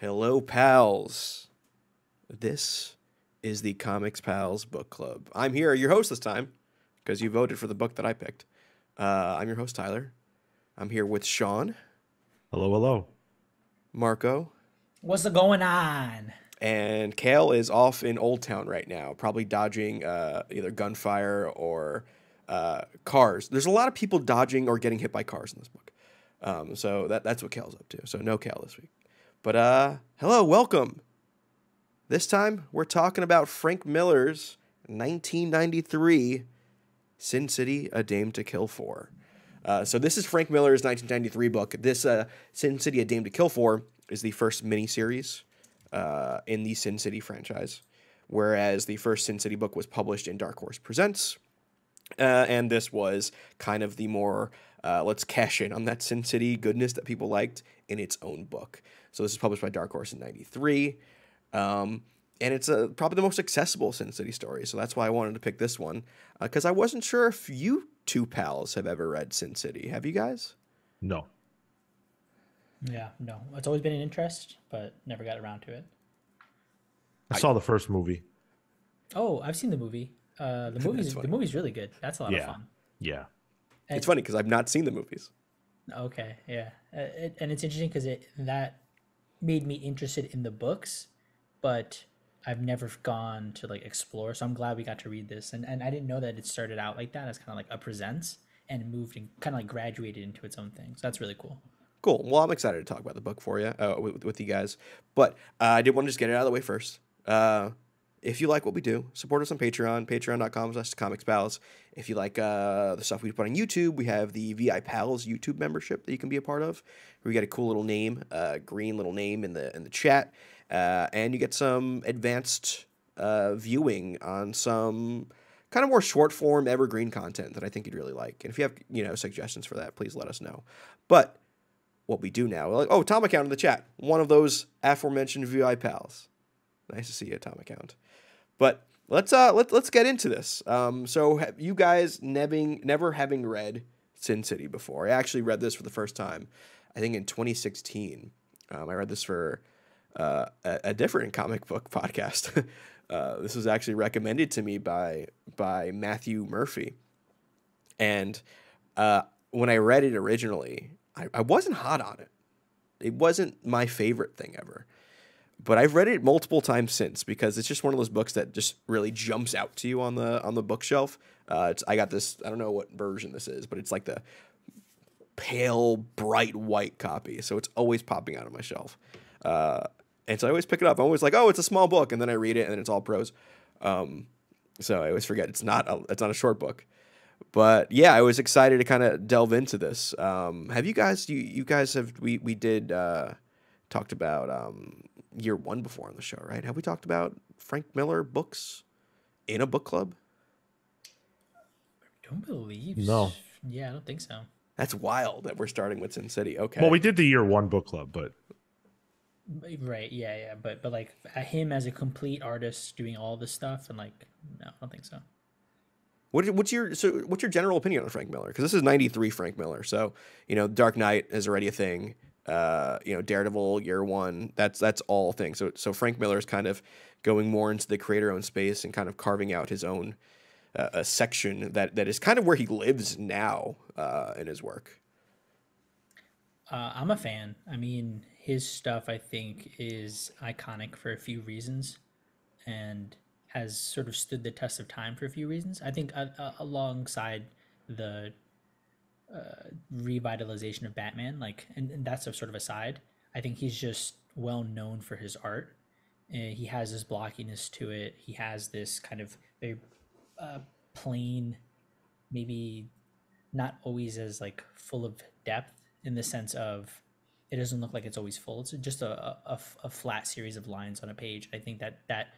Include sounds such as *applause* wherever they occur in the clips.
Hello, pals. This is the Comics Pals Book Club. I'm here, your host this time, because you voted for the book that I picked. Uh, I'm your host, Tyler. I'm here with Sean, Hello, hello. Marco, What's going on? and Kale is off in Old Town right now, probably dodging uh, either gunfire or uh, cars. There's a lot of people dodging or getting hit by cars in this book. Um, so that, that's what Kale's up to. So no Kale this week. But uh, hello, welcome. This time we're talking about Frank Miller's 1993 Sin City: A Dame to Kill For. Uh, so this is Frank Miller's 1993 book. This uh, Sin City: A Dame to Kill For is the first miniseries uh, in the Sin City franchise, whereas the first Sin City book was published in Dark Horse Presents, uh, and this was kind of the more uh, let's cash in on that Sin City goodness that people liked in its own book. So this is published by Dark Horse in '93. Um, and it's a, probably the most accessible Sin City story. So that's why I wanted to pick this one because I wasn't sure if you two pals have ever read Sin City. Have you guys? No. Yeah, no, it's always been an interest, but never got around to it. I, saw the first movie. Oh, I've seen the movie. Uh, the *laughs* movie's the movie's really good. That's a lot Yeah. of fun. Yeah. It's funny because I've not seen the movies. Okay, yeah, uh, it, and it's interesting because it that made me interested in the books, but I've never gone to like explore. So I'm glad we got to read this, and and I didn't know that it started out like that as kind of like a presents and moved and kind of like graduated into its own thing. So that's really cool. Cool. Well, I'm excited to talk about the book for you, uh, with, with you guys. But uh, I did want to just get it out of the way first. Uh, if you like what we do, support us on Patreon, patreon.com slash comics pals. If you like uh, the stuff we put on YouTube, we have the VI Pals YouTube membership that you can be a part of. We get a cool little name, uh, green little name in the in the chat, uh, and you get some advanced uh, viewing on some kind of more short form evergreen content that I think you'd really like. And if you have you know suggestions for that, please let us know. But what we do now. Like, oh, Tom account in the chat. One of those aforementioned VI pals. Nice to see you, Tom account. But let's uh let, let's get into this. Um, so you guys never never having read Sin City before? I actually read this for the first time, I think in 2016. Um, I read this for uh, a, a different comic book *laughs* podcast. uh, this was actually recommended to me by by Matthew Murphy, and uh, when I read it originally, I, I wasn't hot on it. It wasn't my favorite thing ever. But I've read it multiple times since because it's just one of those books that just really jumps out to you on the on the bookshelf. Uh, I got this. I don't know what version this is, but it's like the pale, bright white copy. So it's always popping out of my shelf. Uh, and so I always pick it up. I'm always like, oh, it's a small book, and then I read it, and then it's all prose. Um, so I always forget it's not a, it's not a short book. But yeah, I was excited to kind of delve into this. Um, have you guys? You you guys have we we did uh, talked about um, year one before on the show, right? Have we talked about Frank Miller books in a book club? I Don't believe. No. Yeah, I don't think so. That's wild that we're starting with Sin City. Okay. Well, we did the year one book club, but Right. Yeah. Yeah. But but like him as a complete artist doing all this stuff and like no, I don't think so. What, what's your so what's your general opinion on Frank Miller? Because this is '93 Frank Miller, so you know Dark Knight is already a thing. Uh, you know Daredevil Year One, that's that's all things. So so Frank Miller is kind of going more into the creator-owned space and kind of carving out his own uh, a section that that is kind of where he lives now uh, in his work. Uh, I'm a fan. I mean, his stuff I think is iconic for a few reasons, and has sort of stood the test of time for a few reasons. I think uh, uh, alongside the revitalization of Batman, like, and, and that's a sort of aside. I think he's just well known for his art. Uh, he has this blockiness to it. He has this kind of very uh, plain, maybe not always as like full of depth in the sense of it doesn't look like it's always full. It's just a a flat series of lines on a page. I think that that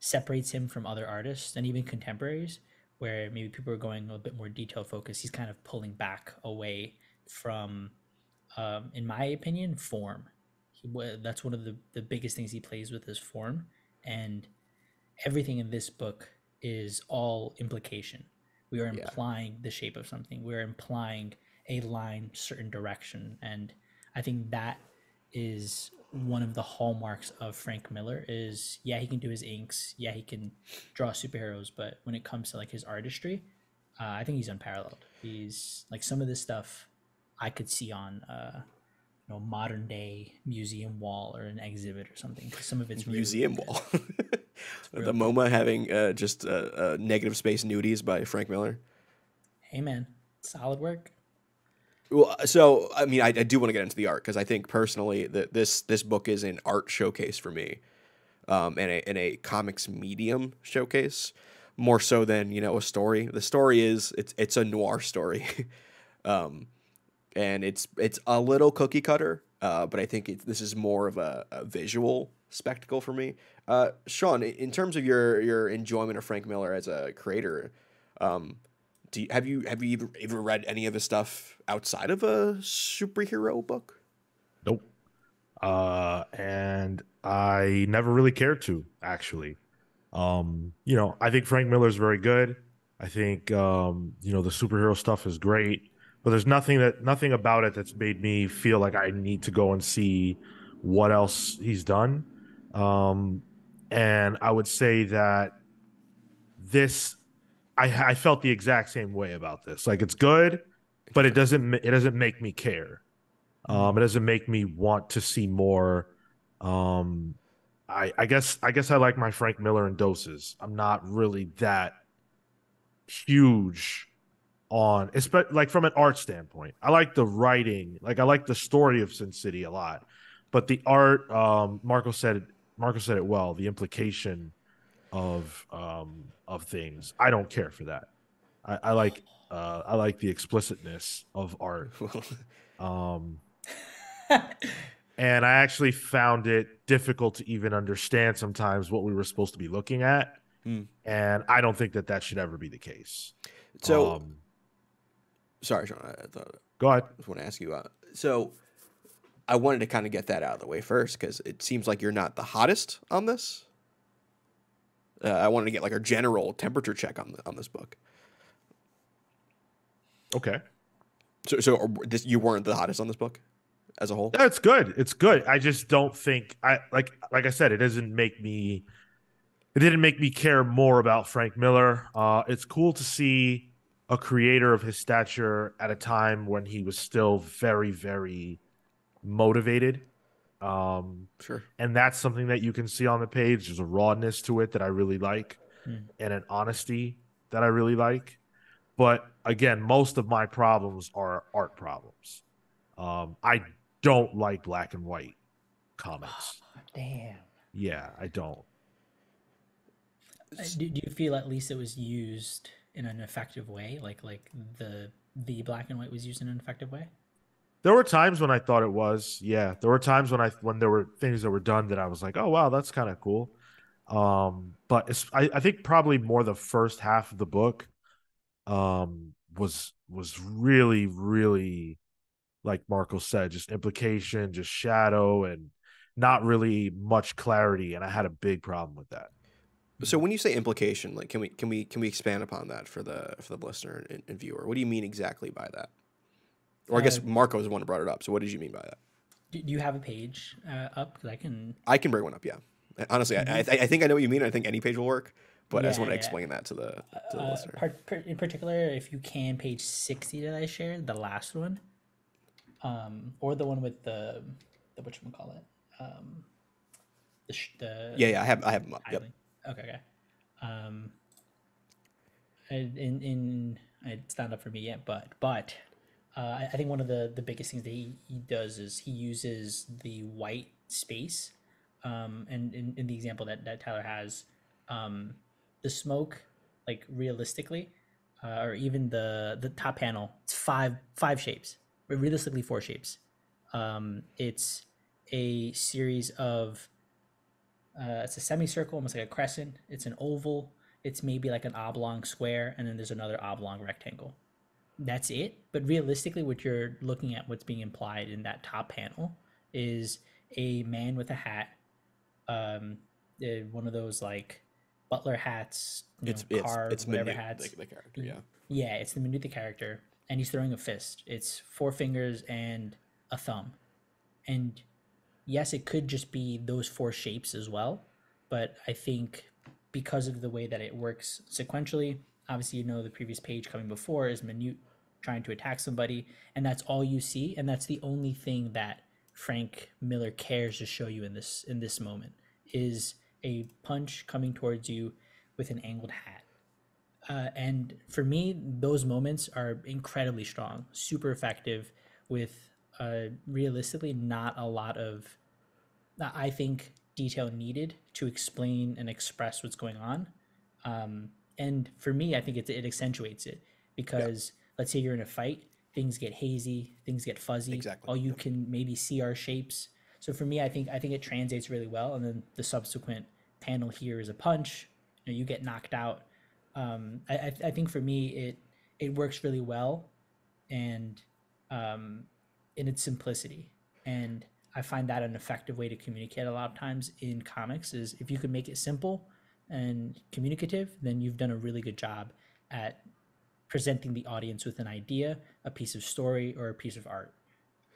separates him from other artists and even contemporaries, where maybe people are going a little bit more detail focused. He's kind of pulling back away from, um, in my opinion, form. He, that's one of the, the biggest things he plays with is form, and everything in this book is all implication. We are Yeah. implying the shape of something. We're implying a line, certain direction, and I think that is one of the hallmarks of Frank Miller is yeah he can do his inks yeah he can draw superheroes but when it comes to like his artistry uh, I think he's unparalleled he's like some of this stuff I could see on uh you know modern day museum wall or an exhibit or something. some of it's really, Museum good. wall. *laughs* *laughs* the real MoMA having uh, just uh, uh, negative space nudies by Frank Miller. hey man solid work Well, so I mean, I, I do want to get into the art because I think personally that this this book is an art showcase for me, um, and a and a comics medium showcase more so than you know a story. The story is it's it's a noir story, *laughs* um, and it's it's a little cookie cutter, uh, but I think it, this is more of a, a visual spectacle for me. Uh, Sean, in terms of your your enjoyment of Frank Miller as a creator, um, do you, have you have you ever, ever read any of his stuff outside of a superhero book? Nope. Uh, and I never really cared to actually. Um, you know, I think Frank Miller's very good. I think um, you know the superhero stuff is great, but there's nothing that nothing about it that's made me feel like I need to go and see what else he's done. Um, and I would say that this, I I felt the exact same way about this. Like it's good, but it doesn't it doesn't make me care. Um, it doesn't make me want to see more. Um, I, I guess I guess I like my Frank Miller in doses. I'm not really that huge on, espe- like from an art standpoint. I like the writing, like I like the story of Sin City a lot, but the art. Um, Marco said it. Marco said it well. The implication of um, of things. I don't care for that. I, I like uh, I like the explicitness of art. *laughs* Um, and I actually found it difficult to even understand sometimes what we were supposed to be looking at. Hmm. And I don't think that that should ever be the case. so um, sorry, Sean. I, I thought go ahead. I just want to ask you. Uh, so I wanted to kind of get that out of the way first because it seems like you're not the hottest on this. Uh, I wanted to get like a general temperature check on the, on this book. Okay. So, so this, you weren't the hottest on this book as a whole. Yeah, it's good. It's good. I just don't think I like like I said, it doesn't make me it didn't make me care more about Frank Miller. Uh it's cool to see a creator of his stature at a time when he was still very, very motivated. Um Sure. and that's something that you can see on the page. There's a rawness to it that I really like, Hmm. and an honesty that I really like. But again, most of my problems are art problems. Um, I don't like black and white comics. damn Yeah, I don't. Uh, do, do you feel at least it was used in an effective way like like the the black and white was used in an effective way There were times when I thought it was. Yeah, there were times when I when there were things that were done that I was like, oh wow, that's kind of cool. Um, but I, I think probably more the first half of the book um was was really really like Marco said, just implication, just shadow, and not really much clarity. And I had a big problem with that. So when you say implication, like can we can we can we expand upon that for the for the listener and, and viewer? What do you mean exactly by that? Or I guess Uh, Marco is the one who brought it up. So what did you mean by that? do, you have a page uh, up because i can I can bring one up. Yeah, honestly, I, I, I think I know what you mean. I think any page will work, but I just want to yeah. explain that to the to the uh, listener. part, per, in particular if you can page 60 that i shared the last one um or the one with the the what call it um the, sh- the Yeah, yeah, I have I have them up. Yep. Okay, okay. Um, I- in in it's not up for me yet, but but uh, I think one of the the biggest things that he, he does is he uses the white space, um, and in, in the example that that Tyler has, um, the smoke like realistically, uh, or even the the top panel, it's five five shapes, realistically four shapes. Um, it's a series of uh, it's a semicircle, almost like a crescent. It's an oval. It's maybe like an oblong square, and then there's another oblong rectangle. That's it. But realistically, what you're looking at, what's being implied in that top panel, is a man with a hat, um, uh, one of those like butler hats, It's know, it's carved, it's whatever minute, hats. the, the character. Yeah. Yeah, it's the Manute the character, and he's throwing a fist. It's four fingers and a thumb, and yes, it could just be those four shapes as well, but I think because of the way that it works sequentially, obviously you know the previous page coming before is Manute trying to attack somebody, and that's all you see, and that's the only thing that Frank Miller cares to show you in this in this moment is a punch coming towards you with an angled hat. Uh, and for me, those moments are incredibly strong, super effective, with uh, realistically not a lot of, I think, detail needed to explain and express what's going on. Um, and for me, I think it, it accentuates it because. Let's say you're in a fight, things get hazy, things get fuzzy. Exactly. All you can maybe see are shapes. So for me, I think I think it translates really well. And then the subsequent panel here is a punch. You, know, you get knocked out. Um, I, I think for me, it it works really well, and um, in its simplicity. And I find that an effective way to communicate a lot of times in comics is if you can make it simple and communicative, then you've done a really good job at presenting the audience with an idea, a piece of story, or a piece of art.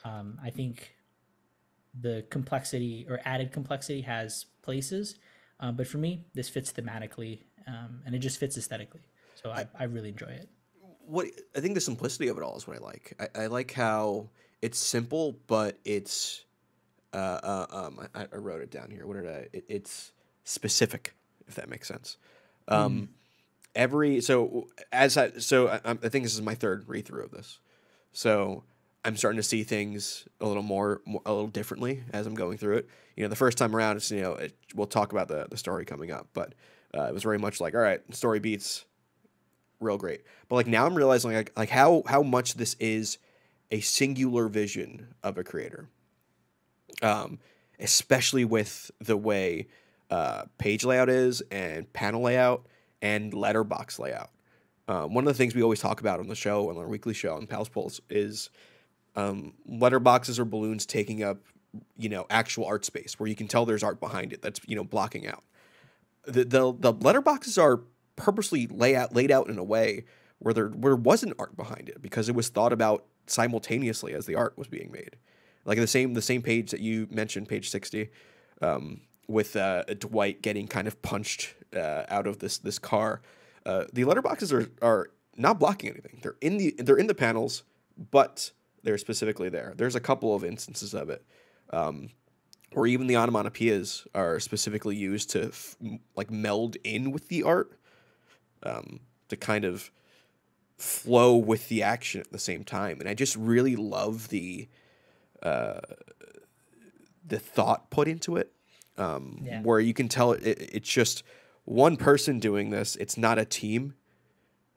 Um, I think the complexity or added complexity has places, uh, but for me, this fits thematically um, and it just fits aesthetically. So I, I really enjoy it. What I think the simplicity of it all is what I like. I, I like how it's simple, but it's uh, uh, um, I, I, wrote it down here. What did I? It, it's specific, if that makes sense. Um, mm. Every so as I so I, I think this is my third read through of this, so I'm starting to see things a little more, more, a little differently as I'm going through it. You know, the first time around, it's you know, it, we'll talk about the the story coming up, but uh, it was very much like, all right, story beats, real great. But like now, I'm realizing like like how how much this is a singular vision of a creator. Um, especially with the way uh, page layout is and panel layout and letterbox layout. Um, one of the things we always talk about on the show, on our weekly show on Pals Pulls, is um, letterboxes or balloons taking up, you know, actual art space where you can tell there's art behind it that's you know blocking out. The the, the letterboxes are purposely laid out in a way where there where wasn't art behind it because it was thought about simultaneously as the art was being made. Like the same the same page that you mentioned, page sixty, um, with uh, Dwight getting kind of punched uh, out of this this car. Uh, the letterboxes are are not blocking anything. They're in the they're in the panels, but they're specifically there. There's a couple of instances of it, um, or even the onomatopoeias are specifically used to f- like meld in with the art, um, to kind of flow with the action at the same time. And I just really love the uh, the thought put into it, um, yeah. where you can tell it, it's just one person doing this. It's not a team.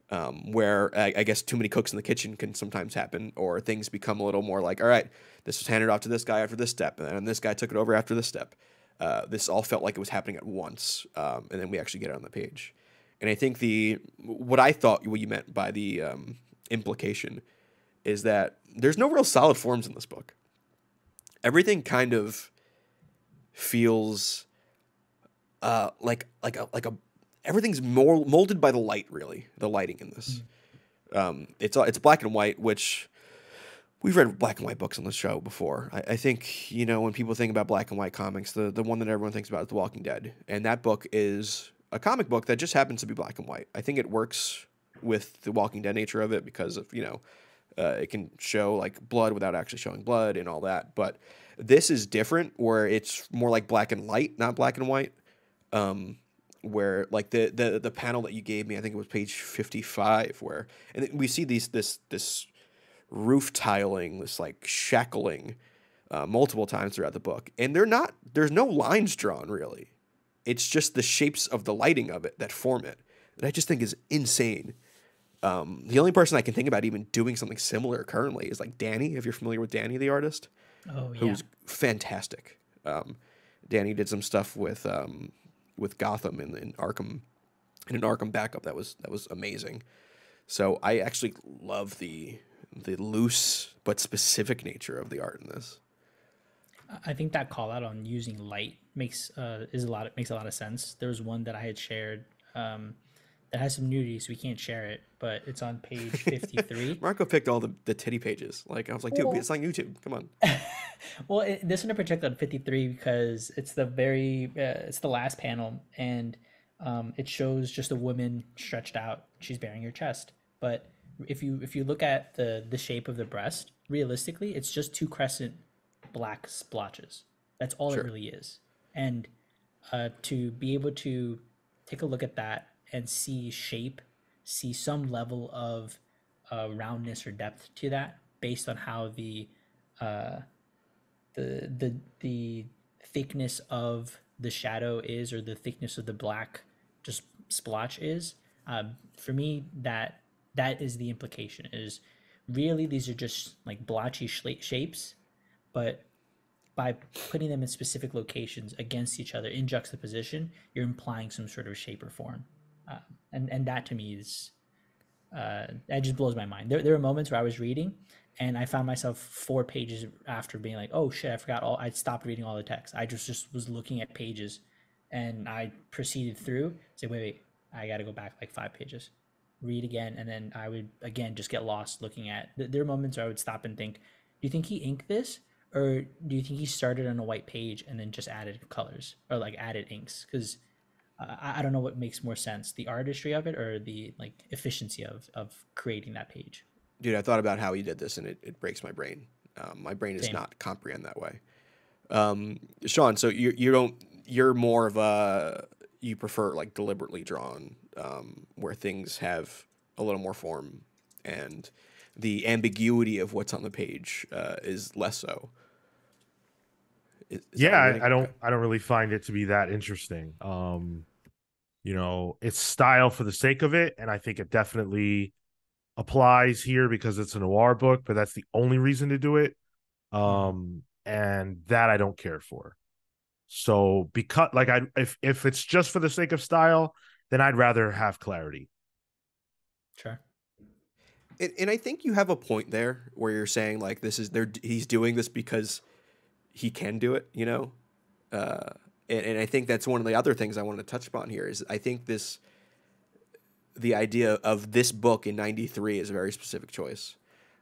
Um, where I, I, guess too many cooks in the kitchen can sometimes happen, or things become a little more like, all right, this was handed off to this guy after this step, and then this guy took it over after this step. Uh, this all felt like it was happening at once, um, and then we actually get it on the page. And I think the what I thought what you meant by the um, implication is that there's no real solid forms in this book. Everything kind of feels uh, like like a like a everything's more molded by the light. Really, the lighting in this. Mm. Um, it's it's black and white, which we've read black and white books on the show before. I, I, think you know when people think about black and white comics, the the one that everyone thinks about is The Walking Dead, and that book is a comic book that just happens to be black and white. I think it works with the Walking Dead nature of it because of you know uh, it can show like blood without actually showing blood and all that. But this is different where it's more like black and light, not black and white. Um, where like the, the the panel that you gave me, I think it was page fifty five, where and we see these this this roof tiling, this like shackling. Uh, multiple times throughout the book, and they're not. There's no lines drawn really. It's just the shapes of the lighting of it that form it that I just think is insane. Um, the only person I can think about even doing something similar currently is like Danny. If you're familiar with Danny, the artist, oh yeah, who's fantastic. Um, Danny did some stuff with um, with Gotham in, in Arkham, in an Arkham backup that was that was amazing. So I actually love the the loose but specific nature of the art in this. I think that call out on using light makes uh, is a lot. It makes a lot of sense. There was one that I had shared um, that has some nudity, so we can't share it, but it's on page *laughs* 53. Marco picked all the, the titty pages. Like I was like, dude, Well- it's like YouTube. Come on. *laughs* well, it, this one in particular, 53, because it's the very, uh, it's the last panel, and um, it shows just a woman stretched out. She's baring her chest, but if you if you look at the the shape of the breast, realistically, it's just two crescent black splotches. That's all Sure. it really is. And uh, to be able to take a look at that and see shape, see some level of uh, roundness or depth to that, based on how the uh, the the the thickness of the shadow is or the thickness of the black just splotch is. Um, for me that that is the implication is really these are just like blotchy shapes but by putting them in specific locations against each other in juxtaposition you're implying some sort of shape or form uh, and and that to me is uh, that just blows my mind there, there were moments where i was reading and I found myself four pages after being like, "Oh shit, I forgot all." I stopped reading all the text. I just just was looking at pages, and I proceeded through. Say, wait, wait, I got to go back like five pages, read again, and then I would again just get lost looking at. th- There are moments where I would stop and think, "Do you think he inked this, or do you think he started on a white page and then just added colors or like added inks?" Because I, I don't know what makes more sense, the artistry of it or the like efficiency of of creating that page. Dude, I thought about how he did this and it, it breaks my brain. Um, my brain does Same. not comprehend that way. Um, Sean, so you you don't you're more of a you prefer like deliberately drawn, um, where things have a little more form and the ambiguity of what's on the page uh, is less so. Is- is yeah what I, I don't i don't really find it to be that interesting. Um you know it's style for the sake of it and i think it definitely applies here because it's a noir book but that's the only reason to do it. Um and that i don't care for. So because like i if if it's just for the sake of style then i'd rather have clarity. Sure. And, and I think you have a point there where you're saying like this is they're he's doing this because he can do it, you know. Uh, and, and I think that's one of the other things I wanted to touch upon here is I think this the idea of this book in '93 is a very specific choice.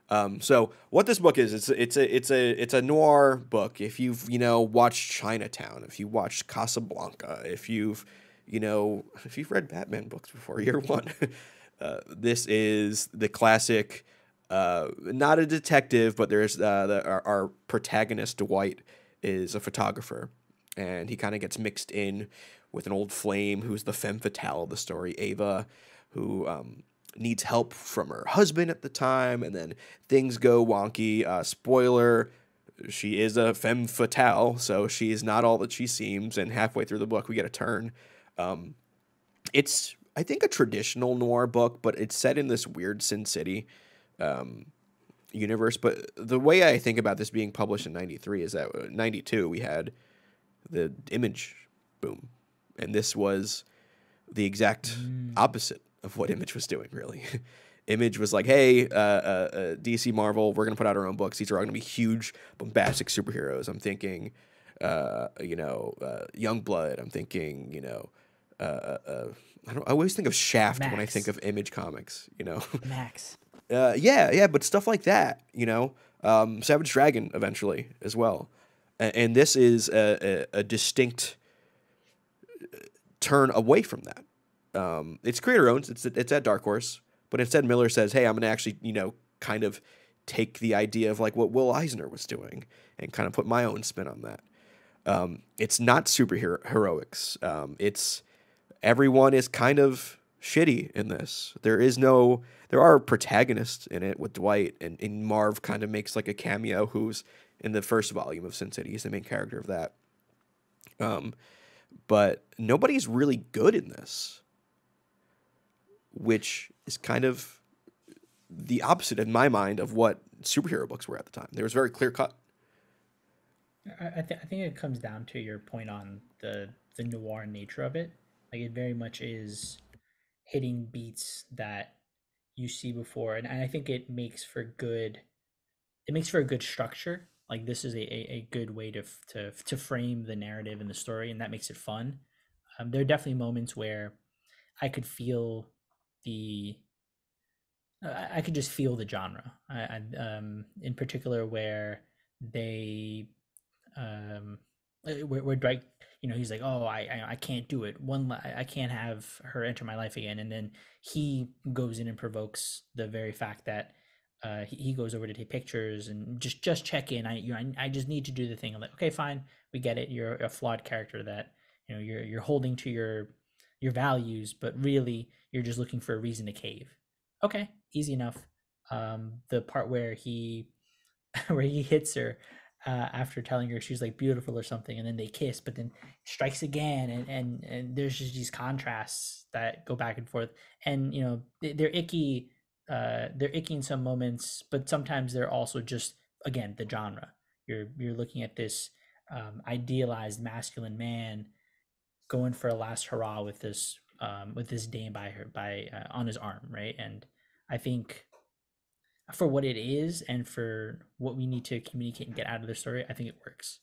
Um, so what this book is, it's it's a it's a it's a noir book. If you've you know watched Chinatown, if you watched Casablanca, if you've you know if you've read Batman books before, *laughs* year one, *laughs* uh, this is the classic. Uh, not a detective, but there's uh, the, our, our protagonist Dwight is a photographer, and he kind of gets mixed in with an old flame who's the femme fatale of the story, Ava, who um, needs help from her husband at the time, and then things go wonky. Uh, spoiler: she is a femme fatale, so she is not all that she seems. And halfway through the book, we get a turn. Um, it's I think a traditional noir book, but it's set in this weird Sin City um, universe. But the way I think about this being published in '93 is that uh, '92 we had the image boom, and this was the exact opposite of what Image was doing. Really, *laughs* Image was like, "Hey, uh, uh, uh, DC Marvel, we're gonna put out our own books. These are all gonna be huge, bombastic superheroes." I'm thinking, uh, you know, uh, Youngblood. I'm thinking, you know. Uh, uh, uh, I don't. I always think of Shaft when I think of Image Comics. You know, *laughs* Max. Uh, yeah, yeah, but stuff like that, you know, um, Savage Dragon eventually as well, A- and, this is a, a, a distinct uh, turn away from that. Um, it's creator owned. It's it's at Dark Horse, but instead Miller says, "Hey, I'm gonna actually, you know, kind of take the idea of like what Will Eisner was doing and kind of put my own spin on that." Um, it's not superhero heroics. Um, it's everyone is kind of shitty in this. There is no there are protagonists in it with Dwight and, and Marv kind of makes like a cameo who's in the first volume of Sin City. He's the main character of that. Um, but nobody's really good in this, which is kind of the opposite in my mind of what superhero books were at the time. There was very clear cut. I, th- I think it comes down to your point on the the noir nature of it. Like it very much is hitting beats that you see before, and, and I think it makes for good. It makes for a good structure. Like this is a, a, a good way to to to frame the narrative and the story, and that makes it fun. Um, there are definitely moments where I could feel the I, I could just feel the genre. I, I um in particular where they um uh, where, where Dwight you know he's like oh I, I I can't do it one I can't have her enter my life again and then he goes in and provokes the very fact that uh, he, he goes over to take pictures and just just check in. I you know I, I just need to do the thing. I'm like, okay, fine, we get it. You're a flawed character that you know you're you're holding to your your values, but really you're just looking for a reason to cave. Okay, easy enough. Um, the part where he *laughs* where he hits her uh, after telling her she's like beautiful or something, and then they kiss, but then strikes again, and and and there's just these contrasts that go back and forth, and you know they're icky uh, they're icky in some moments, but sometimes they're also just again the genre. You're you're looking at this um, idealized masculine man going for a last hurrah with this um, with this dame by her by uh, on his arm, right? And I think for what it is and for what we need to communicate and get out of the story, I think it works.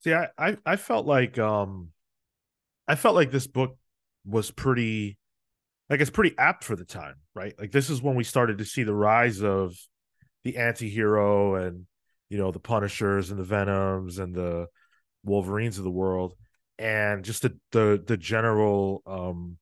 See, I I, I felt like um I felt like this book was pretty like it's pretty apt for the time, right? Like this is when we started to see the rise of the anti-hero and you know the punishers and the venoms and the wolverines of the world and just the the the general um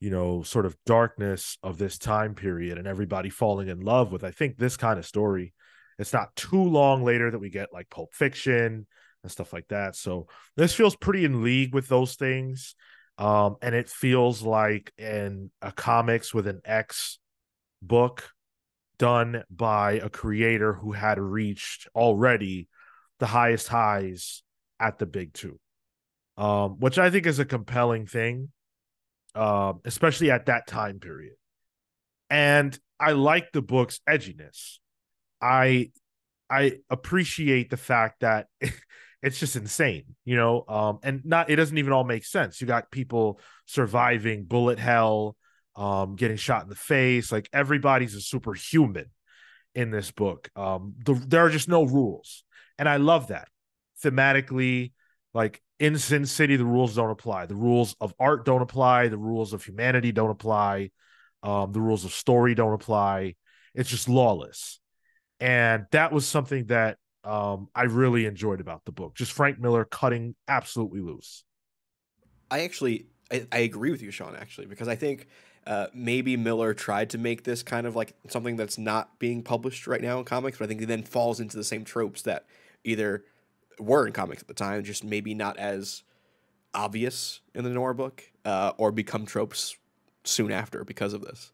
you know sort of darkness of this time period and everybody falling in love with i think this kind of story it's not too long later that we get like pulp fiction and stuff like that. So this feels pretty in league with those things um, and it feels like in a comics with an X book done by a creator who had reached already the highest highs at the big two, um, which I think is a compelling thing, um, especially at that time period. And I like the book's edginess. I I appreciate the fact that *laughs* it's just insane, you know. Um, and not it doesn't even all make sense. You got people surviving bullet hell, um, getting shot in the face. Like everybody's a superhuman in this book. Um, the, there are just no rules, and I love that thematically. Like in Sin City, the rules don't apply. The rules of art don't apply. The rules of humanity don't apply. Um, the rules of story don't apply. It's just lawless, and that was something that um, I really enjoyed about the book. Just Frank Miller cutting absolutely loose. I actually I, I agree with you, Sean. Actually, because I think uh, maybe Miller tried to make this kind of like something that's not being published right now in comics, but I think he then falls into the same tropes that either were in comics at the time, just maybe not as obvious in the noir book, uh, or become tropes soon after because of this.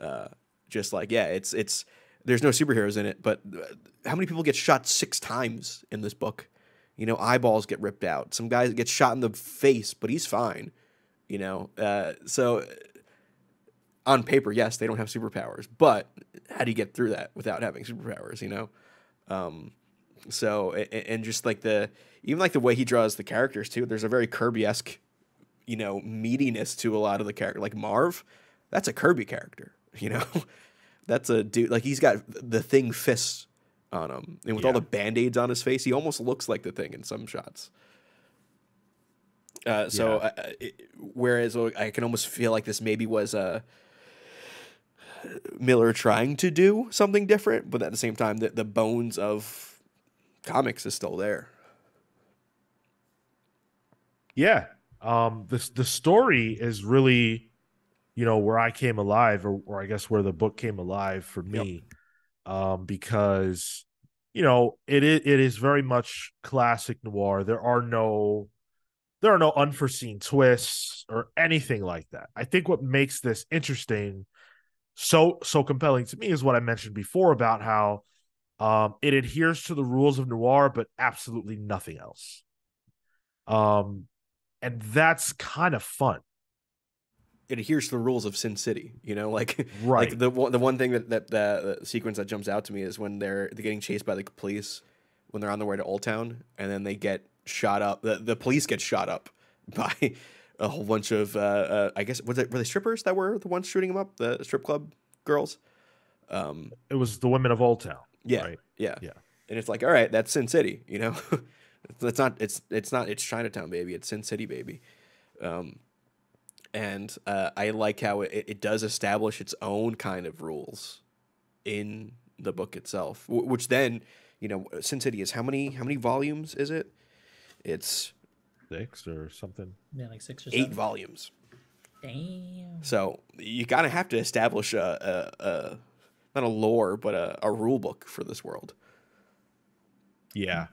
Uh, just like yeah, it's it's there's no superheroes in it, but uh, how many people get shot six times in this book? You know, eyeballs get ripped out. Some guy gets shot in the face, but he's fine. You know, uh, so uh, on paper, yes, they don't have superpowers, but how do you get through that without having superpowers? You know, um, so and just like the even like the way he draws the characters too. There's a very Kirby esque, you know, meatiness to a lot of the character. Like Marv, that's a Kirby character. *laughs* You know, that's a dude. Like he's got the thing fists on him, and with yeah. all the band aids on his face, he almost looks like the thing in some shots. Uh, so, yeah. uh, it, whereas I can almost feel like this maybe was a uh, Miller trying to do something different, but at the same time, the, the bones of comics is still there. Yeah, um, the the story is really you know where I came alive, or, or I guess where the book came alive for me, yep. um, because you know it is it is very much classic noir. There are no there are no unforeseen twists or anything like that. I think what makes this interesting, so so compelling to me, is what I mentioned before about how um, it adheres to the rules of noir, but absolutely nothing else. Um, and that's kind of fun it adheres to the rules of Sin City. You know, *laughs* like right. Like the the one thing that that the, the sequence that jumps out to me is when they're they're getting chased by the police when they're on their way to Old Town, and then they get shot up. The the police get shot up *laughs* by a whole bunch of uh, uh, I guess was it were they strippers that were the ones shooting them up? The strip club girls. Um, it was the women of Old Town. Yeah, right? yeah, yeah. And it's like, all right, that's Sin City. *laughs* You know, it's not. It's it's not. It's Chinatown, baby. It's Sin City, baby. Um, and uh, I like how it, it does establish its own kind of rules in the book itself, w- which then you know Sin City is how many how many volumes is it? It's Six or something. Yeah, like six or eight seven. volumes. Damn. So you kind of have to establish a, a, a not a lore, but a, a rule book for this world. Yeah.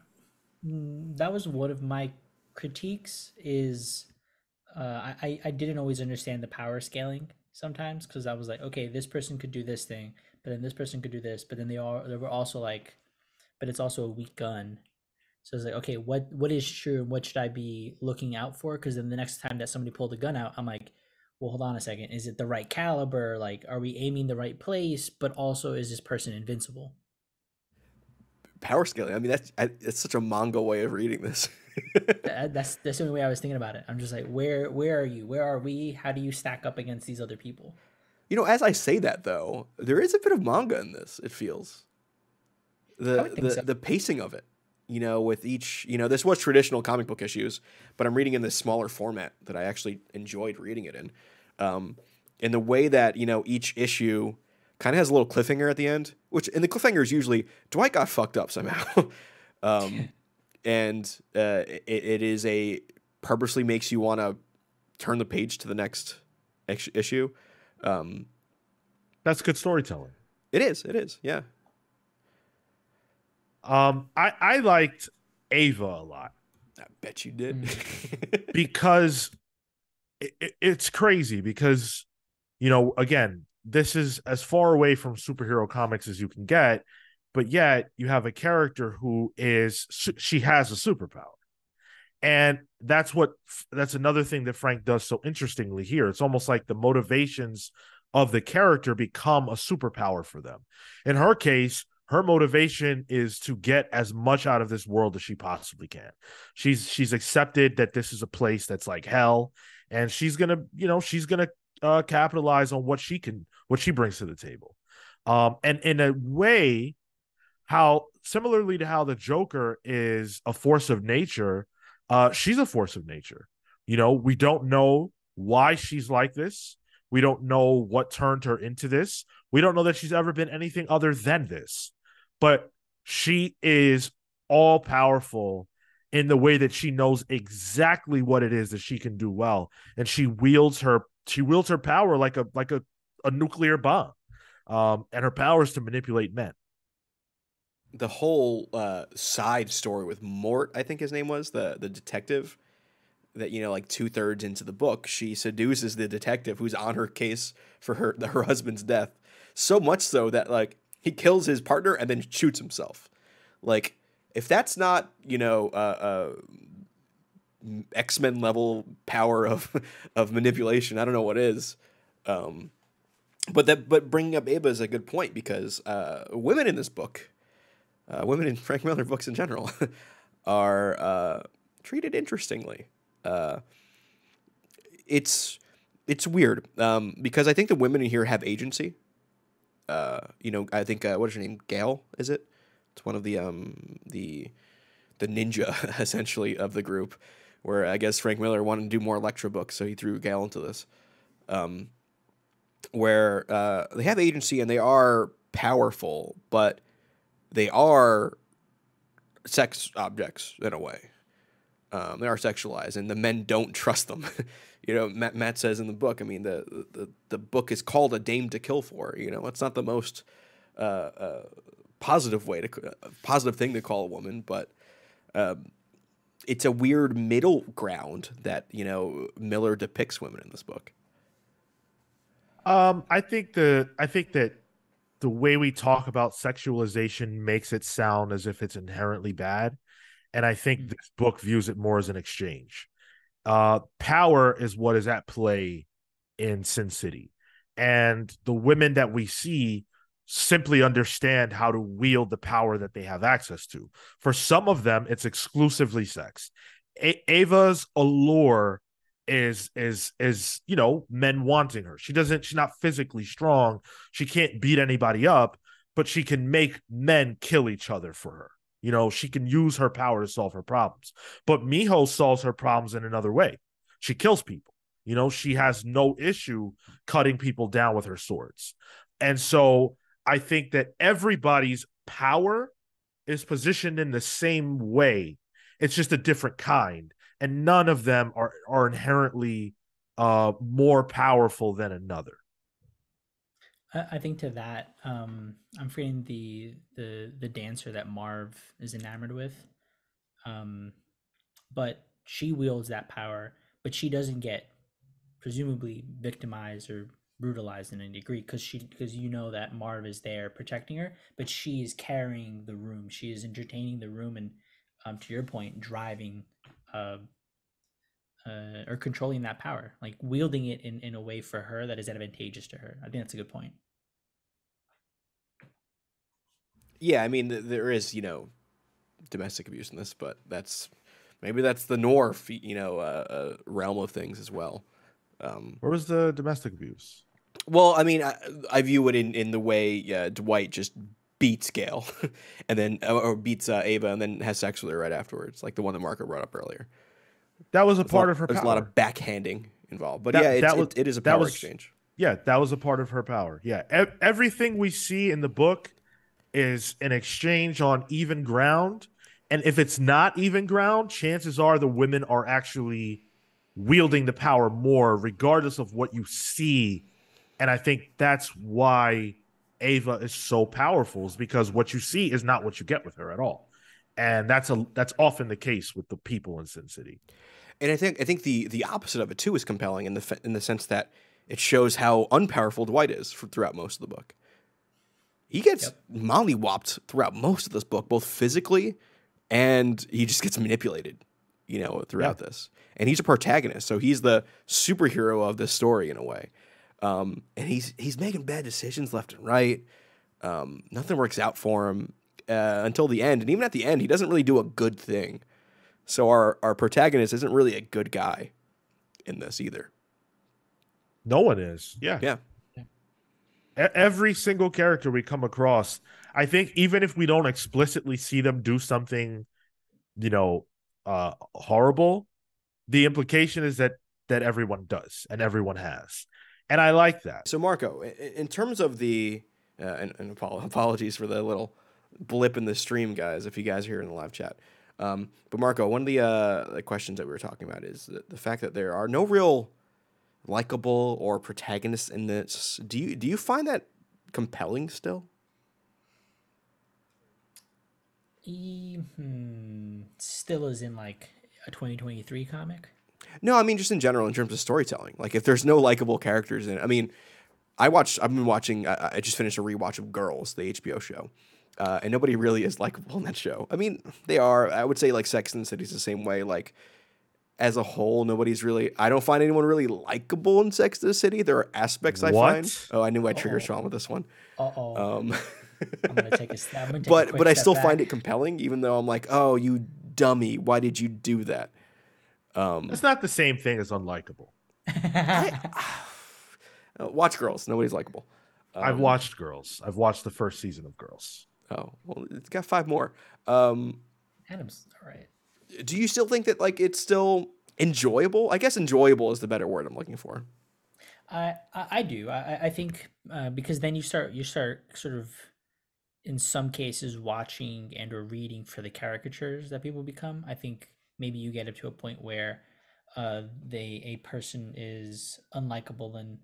Mm, that was one of my critiques is uh, I, I- I didn't always understand the power scaling sometimes because I was like, okay, this person could do this thing, but then this person could do this, but then they all they were also like, but it's also a weak gun. So it's like, okay, what what is true and what should I be looking out for? Because then the next time that somebody pulled a gun out, I'm like, well, hold on a second, is it the right caliber? Like, are we aiming the right place? But also, is this person invincible? Power scaling. I mean, that's I, it's such a manga way of reading this. *laughs* That- that's that's the only way I was thinking about it. I'm just like, where where are you? Where are we? How do you stack up against these other people? you know, as I say that though, there is a bit of manga in this. It feels the the, so. the pacing of it. You know, with each, you know, this was traditional comic book issues, but I'm reading in this smaller format that I actually enjoyed reading it in. Um, and the way that you know each issue kind of has a little cliffhanger at the end, which and the cliffhanger is usually Dwight got fucked up somehow, *laughs* um, *laughs* and uh, it, it is a purposely makes you want to turn the page to the next issue. Um, That's good storytelling. it is, it is, yeah. Um, I I liked Ava a lot I bet you did. Mm. *laughs* because it, it- it's crazy because you know again this is as far away from superhero comics as you can get but yet you have a character who is she has a superpower and that's what that's another thing that frank does so interestingly here it's almost like the motivations of the character become a superpower for them in her case her motivation is to get as much out of this world as she possibly can. She's she's accepted that this is a place that's like hell and she's gonna you know she's gonna uh capitalize on what she can what she brings to the table. Um and in a way how similarly to how the joker is a force of nature uh she's a force of nature. You know we don't know why she's like this. We don't know what turned her into this. We don't know that she's ever been anything other than this but she is all powerful in the way that she knows exactly what it is that she can do well and she wields her she wields her power like a like a, a nuclear bomb um and her power is to manipulate men the whole uh, side story with Mort, I think his name was the the detective. That you know, like two thirds into the book, she seduces the detective who's on her case for her her husband's death. So much so that like he kills his partner and then shoots himself. Like if that's not you know uh, uh, X Men level power of *laughs* of manipulation, I don't know what is. Um, but that but bringing up Ava is a good point because uh, women in this book uh, women in *laughs* Frank Miller books in general *laughs* are uh, treated interestingly. Uh, it's it's weird um, because I think the women in here have agency. Uh, you know, I think uh, what is her name? Gail is it? It's one of the um, the the ninja *laughs* essentially of the group. Where I guess Frank Miller wanted to do more Elektra books, so he threw Gail into this. Um, where uh, they have agency and they are powerful, but they are sex objects in a way. Um, they are sexualized, and the men don't *laughs* trust them. You know, Matt, Matt says in the book. I mean, the, the the book is called "A Dame to Kill For." You know, it's not the most uh, uh, positive way to uh, positive thing to call a woman, but um, it's a weird middle ground that you know Miller depicts women in this book. Um, I think the I think that the way we talk about sexualization makes it sound as if it's inherently bad, and I think Mm. this book views it more as an exchange. Uh, power is what is at play in Sin City, and the women that we see simply understand how to wield the power that they have access to. For some of them, it's exclusively sex. A- Ava's allure is is is you know men wanting her she doesn't she's not physically strong she can't beat anybody up but she can make men kill each other for her you know she can use her power to solve her problems but miho solves her problems in another way she kills people You know, she has no issue cutting people down with her swords. And so I think that everybody's power is positioned in the same way. It's just a different kind. And none of them are are inherently uh more powerful than another. I, think to that, um, I'm forgetting the the the dancer that Marv is enamored with. Um, but she wields that power, but she doesn't get presumably victimized or brutalized in any degree because she because you know that Marv is there protecting her, but she is carrying the room. She is entertaining the room and um, to your point, driving uh, uh, or controlling that power, like wielding it in, in a way for her that is advantageous to her. I think that's a good point. Yeah, I mean, there is, you know, domestic abuse in this, but that's maybe that's the North, you know, uh, uh, realm of things as well. Um, Where was the domestic abuse? Well, I mean, I, I view it in, in the way uh, Dwight just beats Gail, *laughs* and then or beats uh, Ava, and then has sex with her right afterwards, like the one that Marco brought up earlier. That was a there's part lot, of her. There's power. a lot of backhanding involved, but that, yeah, that was, it, it is a power was, exchange. Yeah, that was a part of her power. Yeah, e- everything we see in the book is an exchange on even ground, and if it's not even ground, chances are the women are actually wielding the power more, regardless of what you see. And I think that's why Ava is so powerful, is because what you see is not what you get with her at all. And that's a that's often the case with the people in Sin City. And I think I think the the opposite of it too is compelling in the in the sense that it shows how unpowerful Dwight is for, throughout most of the book. He gets yep. mollywopped throughout most of this book, both physically and he just gets manipulated, you know, throughout yeah. this. And he's a protagonist, so he's the superhero of this story in a way. Um, and he's he's making bad decisions left and right. Um, nothing works out for him uh, until the end, and even at the end, he doesn't really do a good thing. So our our protagonist isn't really a good guy in this either. No one is. Yeah. Yeah. Every single character we come across, I think, even if we don't explicitly see them do something, you know, uh, horrible, the implication is that that everyone does and everyone has, and I like that. So, Marco, in terms of the, uh, and, and apologies for the little blip in the stream, guys, if you guys are here in the live chat. Um, but Marco, one of the, uh, questions that we were talking about is the, the fact that there are no real likable or protagonists in this. Do you do you find that compelling still? hmm, still is in like a 2023 comic. No, I mean just in general in terms of storytelling. Like if there's no likable characters in it, I mean, I watched. I've been watching. I, I just finished a rewatch of Girls, the HBO show, uh, and nobody really is likable in that show. I mean, they are. I would say like Sex and the City is the same way. Like as a whole, nobody's really. I don't find anyone really likable in Sex and the City. There are aspects I what? find. Oh, I knew I triggered Sean with this one. Uh oh. Um, I'm gonna take a. I'm gonna *laughs* take but a but I still back. find it compelling, even though I'm like, oh, you dummy, why did you do that? Um, it's not the same thing as unlikable. I, *sighs* uh, watch Girls. Nobody's likable. Um, I've watched Girls. I've watched the first season of Girls. Oh well, it's got five more. Um, Adam's all right do you still think that like it's still enjoyable? I guess enjoyable is the better word I'm looking for. I I, do. I I think uh, because then you start you start sort of in some cases watching and or reading for the caricatures that people become. I think maybe you get up to a point where uh, they a person is unlikable and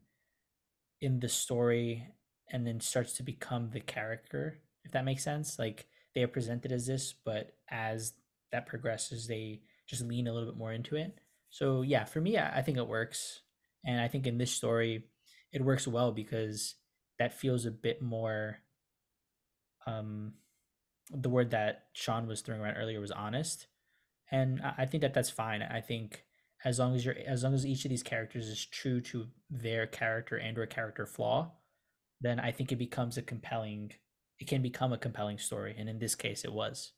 in the story and then starts to become the character if that makes sense like they are presented as this but as that progresses, they just lean a little bit more into it. So yeah, for me, I, think it works, and I think in this story, it works well because that feels a bit more. Um, the word that Sean was throwing around earlier was honest, and I, I think that that's fine. I think as long as you're as long as each of these characters is true to their character and or character flaw, then I think it becomes a compelling. It can become a compelling story, and in this case, it was.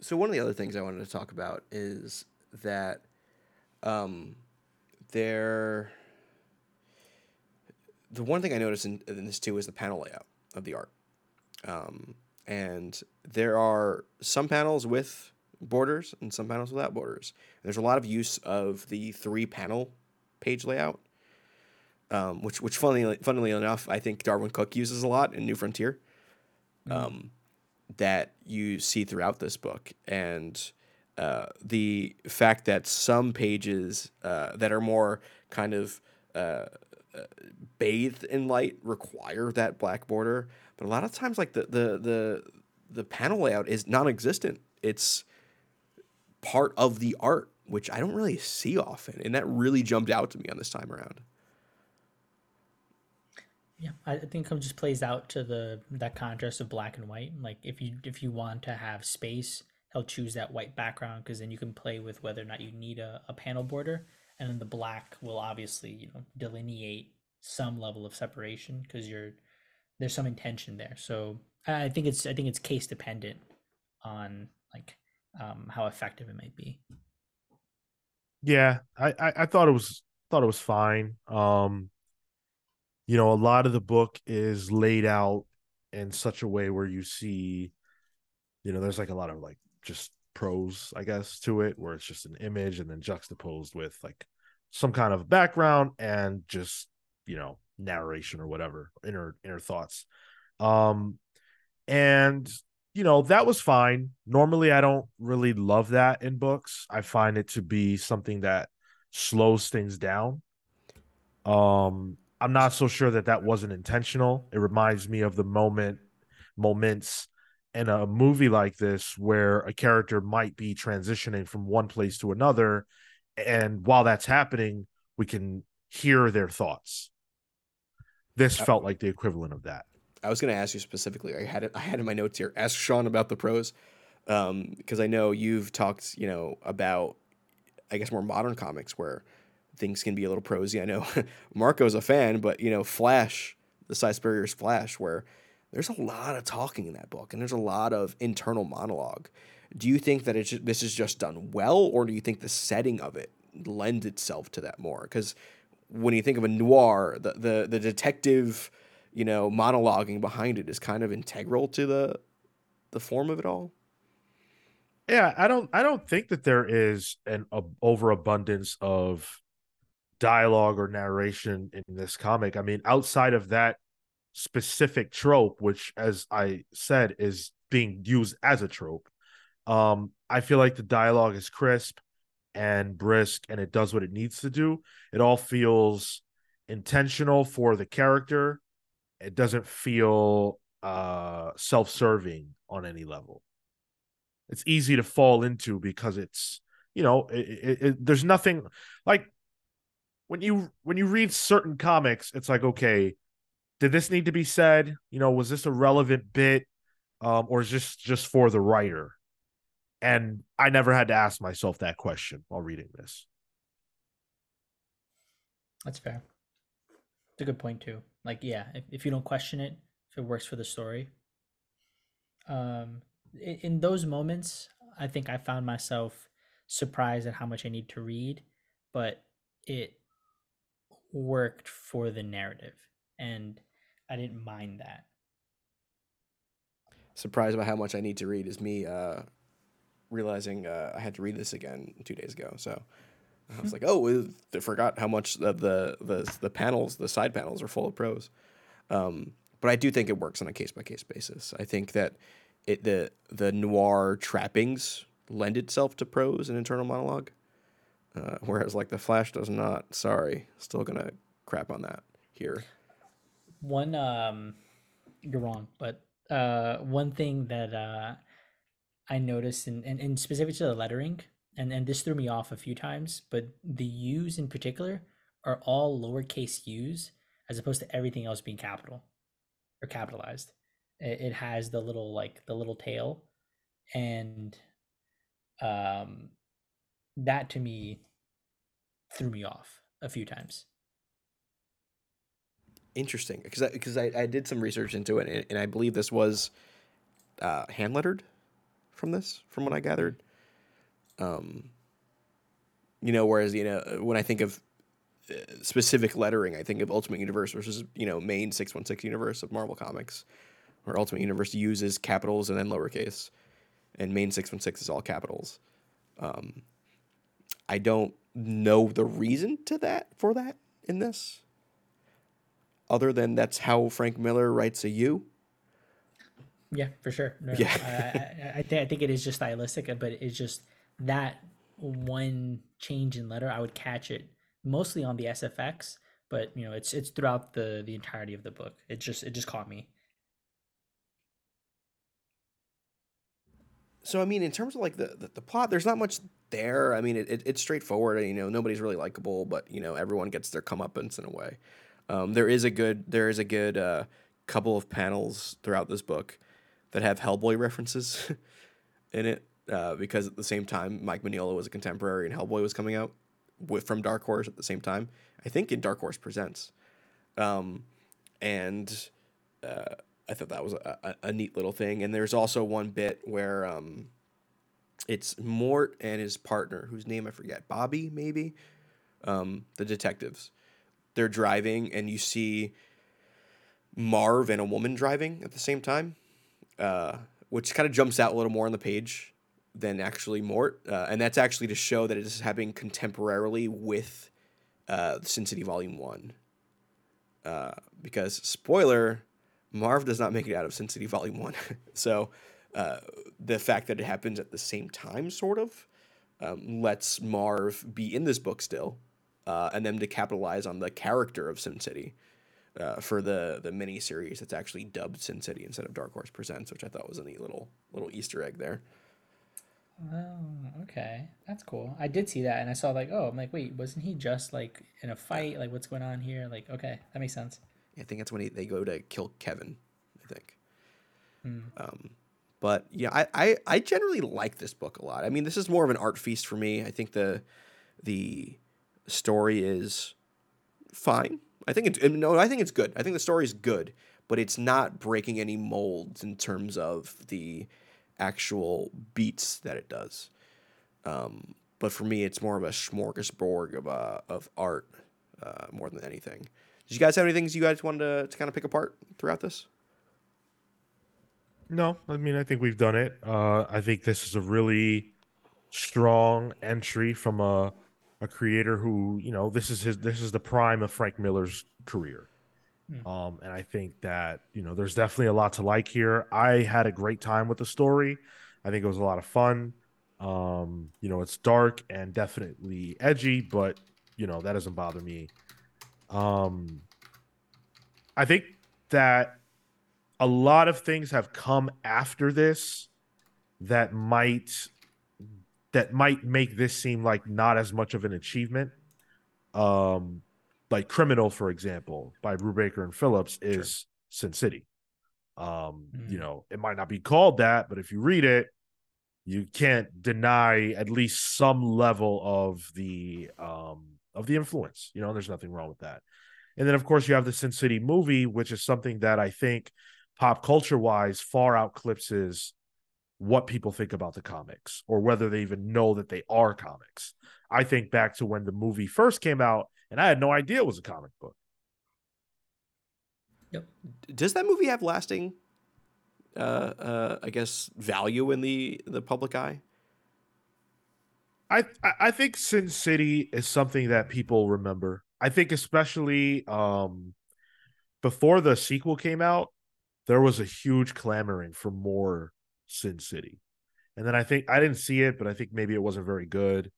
So one of the other things I wanted to talk about is that um, there. The one thing I noticed in, in, this too is the panel layout of the art, um, and there are some panels with borders and some panels without borders. There's a lot of use of the three panel page layout, um, which which funnily funnily enough, I think Darwyn Cooke uses a lot in New Frontier. Um, that you see throughout this book, and uh, the fact that some pages uh, that are more kind of uh, uh, bathed in light require that black border, but a lot of times, like the the the the panel layout is non-existent. It's part of the art, which I don't really see often, and that really jumped out to me on this time around. Yeah, I think it just plays out to the that contrast of black and white. Like if you if you want to have space, he'll choose that white background because then you can play with whether or not you need a, a panel border, and then the black will obviously you know delineate some level of separation because you're there's some intention there. So I think it's I think it's case dependent on like um, how effective it might be. Yeah, I, I, I thought it was thought it was fine. Um, you know, a lot of the book is laid out in such a way where you see, you know, there's like a lot of like just prose, I guess, to it, where it's just an image and then juxtaposed with like some kind of background and just, you know, narration or whatever, inner inner thoughts. Um and you know, that was fine. Normally I don't really love that in books. I find it to be something that slows things down. Um I'm not so sure that that wasn't intentional. It reminds me of the moment moments in a movie like this where a character might be transitioning from one place to another. And while that's happening we can hear their thoughts. This uh, felt like the equivalent of that. I was going to ask you specifically i had it i had in my notes here. Ask sean about the prose um, because i know you've talked you know about i guess more modern comics where things can be a little prosy. I know *laughs* Marco's a fan, but you know, Flash, the Si Spurrier's Flash, where there's a lot of talking in that book and there's a lot of internal monologue. Do you think that it's this is just done well, or do you think the setting of it lends itself to that more? Because when you think of a noir, the, the the detective, you know, monologuing behind it is kind of integral to the the form of it all. Yeah, I don't I don't think that there is an uh, overabundance of dialogue or narration in this comic. I mean, outside of that specific trope, which, as I said, is being used as a trope, um, I feel like the dialogue is crisp and brisk and it does what it needs to do. It all feels intentional for the character. It doesn't feel uh self-serving on any level. It's easy to fall into because it's you know it, it, it, there's nothing like when you when you read certain comics, it's like, okay, did this need to be said? You know, was this a relevant bit, um, or is this just for the writer? And I never had to ask myself that question while reading this. That's fair. It's a good point too. Like, yeah, if, if you don't question it, if it works for the story. Um, in, in those moments, I think I found myself surprised at how much I need to read, but it worked for the narrative and i didn't mind that. Surprised by how much i need to read is me uh, realizing uh, i had to read this again two days ago so i was like oh i forgot how much the, the the the panels the side panels are full of prose. Um, but i do think it works on a case-by-case basis. I think that it the the noir trappings lend itself to prose and internal monologue uh, whereas like the Flash does not. Sorry, still gonna crap on that here. One, um, you're wrong, but uh, one thing that uh, I noticed, and in, in specific to the lettering, and and this threw me off a few times, but the U's in particular are all lowercase U's as opposed to everything else being capital or capitalized. It, it has the little like the little tail, and um, that to me threw me off a few times. Interesting, because I, because I, I did some research into it, and, and I believe this was uh, hand lettered from this, from what I gathered. Um, you know, whereas you know when I think of uh, specific lettering, I think of Ultimate Universe versus you know main six one six universe of Marvel Comics, where Ultimate Universe uses capitals and then lowercase. and main six one six is all capitals. Um, I don't know the reason to that for that in this, other than that's how Frank Miller writes a U. Yeah, for sure. No, Yeah. I, I, I, think, I think it is just stylistic, but it's just that one change in letter. I would catch it mostly on the SFX, but you know, it's it's throughout the the entirety of the book. It just it just caught me. So I mean, in terms of like the, the, the plot, there's not much there. I mean, it, it, it's straightforward. You know, nobody's really likable, but you know, everyone gets their comeuppance in a way. Um, there is a good there is a good uh, couple of panels throughout this book that have Hellboy references *laughs* in it uh, because at the same time, Mike Mignola was a contemporary and Hellboy was coming out with from Dark Horse at the same time. I think in Dark Horse Presents, um, and uh, I thought that was a, a, a neat little thing. And there's also one bit where um, it's Mort and his partner, whose name I forget, Bobby maybe, um, the detectives. They're driving, and you see Marv and a woman driving at the same time, uh, which kind of jumps out a little more on the page than actually Mort, uh, and that's actually to show that it is happening contemporarily with uh, Sin City Volume One. Uh, because spoiler, Marv does not make it out of Sin City Volume One, *laughs* so uh, the fact that it happens at the same time, sort of, um, lets Marv be in this book still, uh, and them to capitalize on the character of Sin City. Uh, for the the mini series that's actually dubbed Sin City instead of Dark Horse Presents, which I thought was a neat little little Easter egg there. Oh, okay, that's cool. I did see that, and I saw like, oh, I'm like, wait, wasn't he just like in a fight? Like, what's going on here? Like, okay, that makes sense. I think that's when he, they go to kill Kevin. I think. Um, but yeah, I, I I generally like this book a lot. I mean, this is more of an art feast for me. I think the the story is fine. I think it's no, I think it's good. I think the story is good, but it's not breaking any molds in terms of the actual beats that it does. Um, but for me, it's more of a smorgasbord of uh, of art uh, more than anything. Did you guys have any things you guys wanted to, to kind of pick apart throughout this? No, I mean I think we've done it. Uh, I think this is a really strong entry from a a creator who you know this is his this is the prime of Frank Miller's career. Um, and I think that you know there's definitely a lot to like here. I had a great time with the story. I think it was a lot of fun. Um, you know, it's dark and definitely edgy, but you know that doesn't bother me. Um, I think that a lot of things have come after this that might that might make this seem like not as much of an achievement. Um, like Criminal, for example, by Brubaker and Phillips, is Sin City. Um, you Mm. know, it might not be called that, but if you read it, you can't deny at least some level of the um of the influence. You know, there's nothing wrong with that. And then of course you have the Sin City movie, which is something that I think pop culture wise far outclipses what people think about the comics or whether they even know that they are comics. I think back to when the movie first came out and I had no idea it was a comic book. Yep. Does that movie have lasting, uh, uh, I guess, value in the the public eye? I I- think Sin City is something that people remember. I think especially um before the sequel came out, there was a huge clamoring for more Sin City. And then I think I didn't see it, but I think maybe it wasn't very good.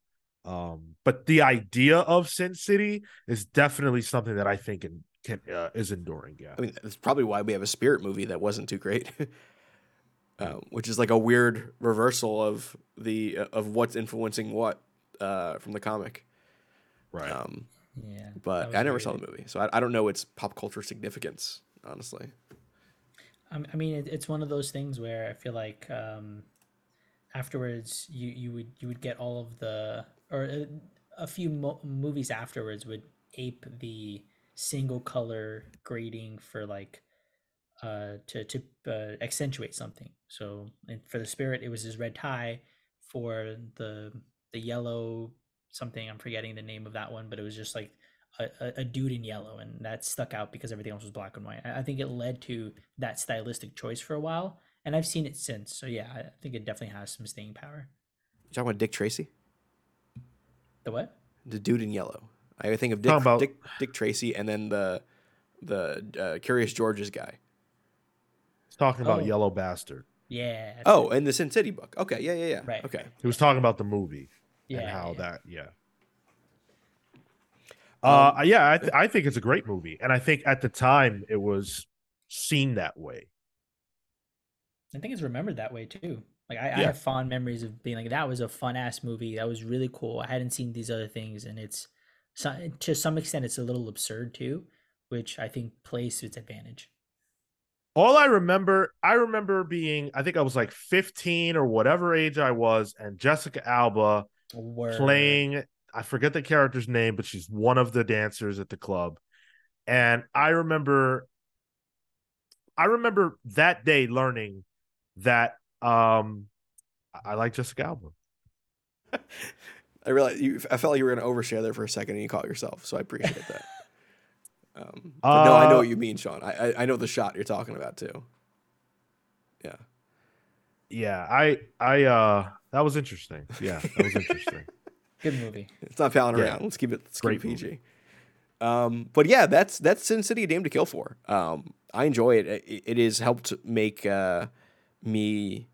Um, but the idea of Sin City is definitely something that I think can, can uh, is enduring. Yeah, I mean, that's probably why we have a Spirit movie that wasn't too great, *laughs* uh, which is like a weird reversal of the of what's influencing what uh, from the comic. right. Um, Yeah. but I never weird. saw the movie, so I, I don't know its pop culture significance, honestly. I I mean, it, it's one of those things where I feel like um, afterwards you you would you would get all of the or a, a few mo- movies afterwards would ape the single color grading for like uh to to uh, accentuate something. So and for the spirit, it was his red tie. For the the yellow something, I'm forgetting the name of that one, but it was just like a, a, a dude in yellow, and that stuck out because everything else was black and white. I, I think it led to that stylistic choice for a while, and I've seen it since. So yeah, I think it definitely has some staying power. You talking about Dick Tracy, The what? the dude in yellow. I think of Dick about- Dick, Dick Tracy, and then the the uh, Curious George's guy. He's talking about Oh. Yellow Bastard. Yeah. Oh, it. and the Sin City book. Okay, yeah, yeah, yeah. Right. Okay. He was talking about the movie yeah. and how yeah. that, yeah. Um, Uh, yeah, I, th- I think it's a great movie, and I think at the time it was seen that way. I think it's remembered that way too. Like I, I have fond memories of being like that was a fun ass movie. That was really cool. I hadn't seen these other things, and it's so, to some extent it's a little absurd too, which I think plays to its advantage. All I remember, I remember being, I think I was like 15 or whatever age I was, and Jessica Alba Word. playing I forget the character's name, but she's one of the dancers at the club. And I remember I remember that day learning that um I I like Jessica Alba. *laughs* I realized you. I felt like you were going to overshare there for a second, and you caught yourself. So I appreciate that. *laughs* Um, but no, I know Uh, what you mean, Sean. I, I I know the shot you're talking about too. Yeah. Yeah, I I uh that was interesting. Yeah, that was interesting. *laughs* Good movie. It's not palling Yeah. around. Let's keep it. Let's Great keep it PG. Um, but yeah, that's that's Sin City: A Dame to Kill For. Um, I enjoy it. It, it has helped make uh, me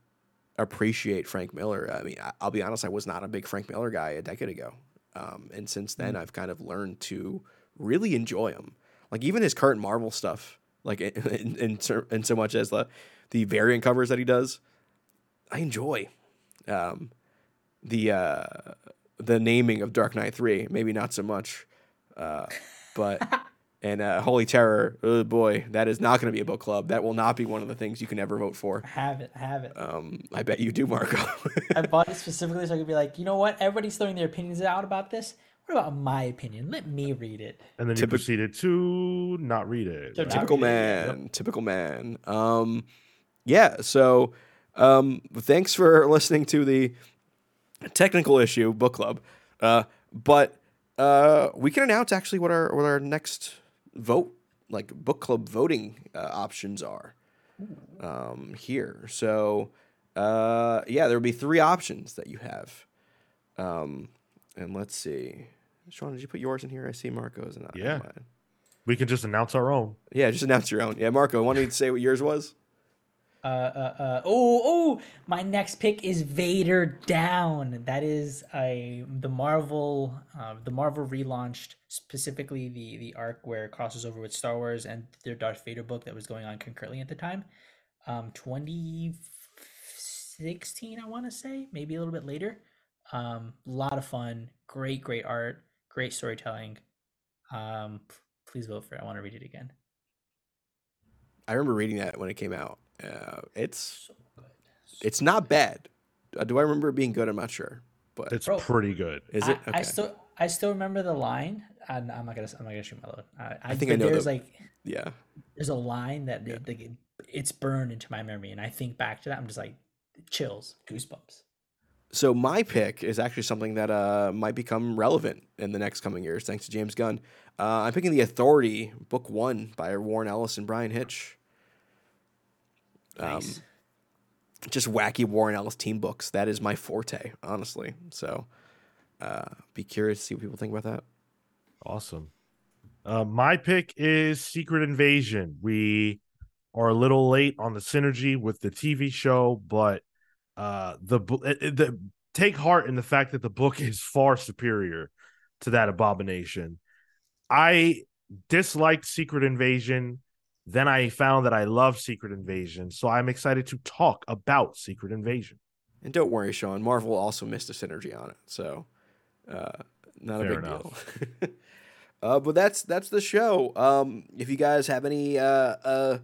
appreciate Frank Miller. I mean, I, I'll be honest, I was not a big Frank Miller guy a decade ago, um, and since then, I've kind of learned to really enjoy him. Like even his current Marvel stuff, like in *laughs* in, in, so- much as the the variant covers that he does, I enjoy. Um, the uh, the naming of Dark Knight Three, maybe not so much, uh, but *laughs* and uh, Holy Terror, oh boy, that is not going to be a book club. That will not be one of the things you can ever vote for. Have it. Have it. Um, I bet you do, Marco. I bought it *laughs* specifically so I could be like, you know what? Everybody's throwing their opinions out about this. What about my opinion? Let me read it. And then you proceeded to not read it. To right? typical read it, man, typical man. Um, yeah. So, um, thanks for listening to the technical issue book club. Uh, but uh, we can announce actually what our what our next vote like book club voting uh, options are um, here. So, uh, yeah, there will be three options that you have. Um, and let's see. Sean, did you put yours in here? I see Marco's and Yeah. mine. We can just announce our own. Yeah, just announce your own. Yeah, Marco, why don't you say what yours was? Uh, uh, uh, oh, oh! My next pick is Vader Down. That is a the Marvel, uh, the Marvel relaunched specifically the the arc where it crosses over with Star Wars and their Darth Vader book that was going on concurrently at the time. Um, 2016, I want to say, maybe a little bit later. Um, a lot of fun, great, great art, great storytelling. Um, please vote for it. I want to read it again. I remember reading that when it came out. Uh, it's So good. it's not bad. Uh, do I remember it being good? I'm not sure, but It's Bro. pretty good. is I, it? I still I still remember the line. And I'm not gonna I'm not gonna shoot my load. I, I, think I know There's the- like yeah. there's a line that it- like, it- it's burned into my memory, and I think back to that. I'm just like chills, goosebumps. So my pick is actually something that uh, might become relevant in the next coming years, thanks to James Gunn. Uh, I'm picking The Authority, Book One by Warren Ellis and Bryan Hitch. Um, Nice. just wacky Warren Ellis team books. That is my forte, honestly. So, uh, be curious to see what people think about that. Awesome. Uh, my pick is Secret Invasion. We are a little late on the synergy with the TV show, but uh, the, it- it- the take heart in the fact that the book is far superior to that abomination. I disliked Secret Invasion. Then I found that I love Secret Invasion, so I'm excited to talk about Secret Invasion. And don't worry, Sean. Marvel also missed a synergy on it, so uh, not a Fair big enough. deal. *laughs* uh, but that's that's the show. Um, if you guys have any uh, uh,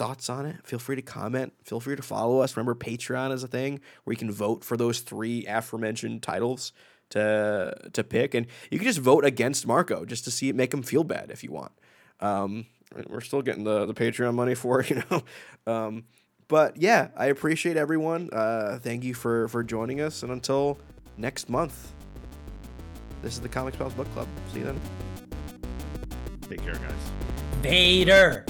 thoughts on it, feel free to comment. Feel free to follow us. Remember, Patreon is a thing where you can vote for those three aforementioned titles to to pick, and you can just vote against Marco just to see it make him feel bad if you want. Um, we're still getting the the Patreon money for it, *laughs* you know. Um, but yeah, I appreciate everyone. Uh, thank you for for joining us, and until next month, this is the Comics Pals Book Club. See you then. Take care, guys. Vader.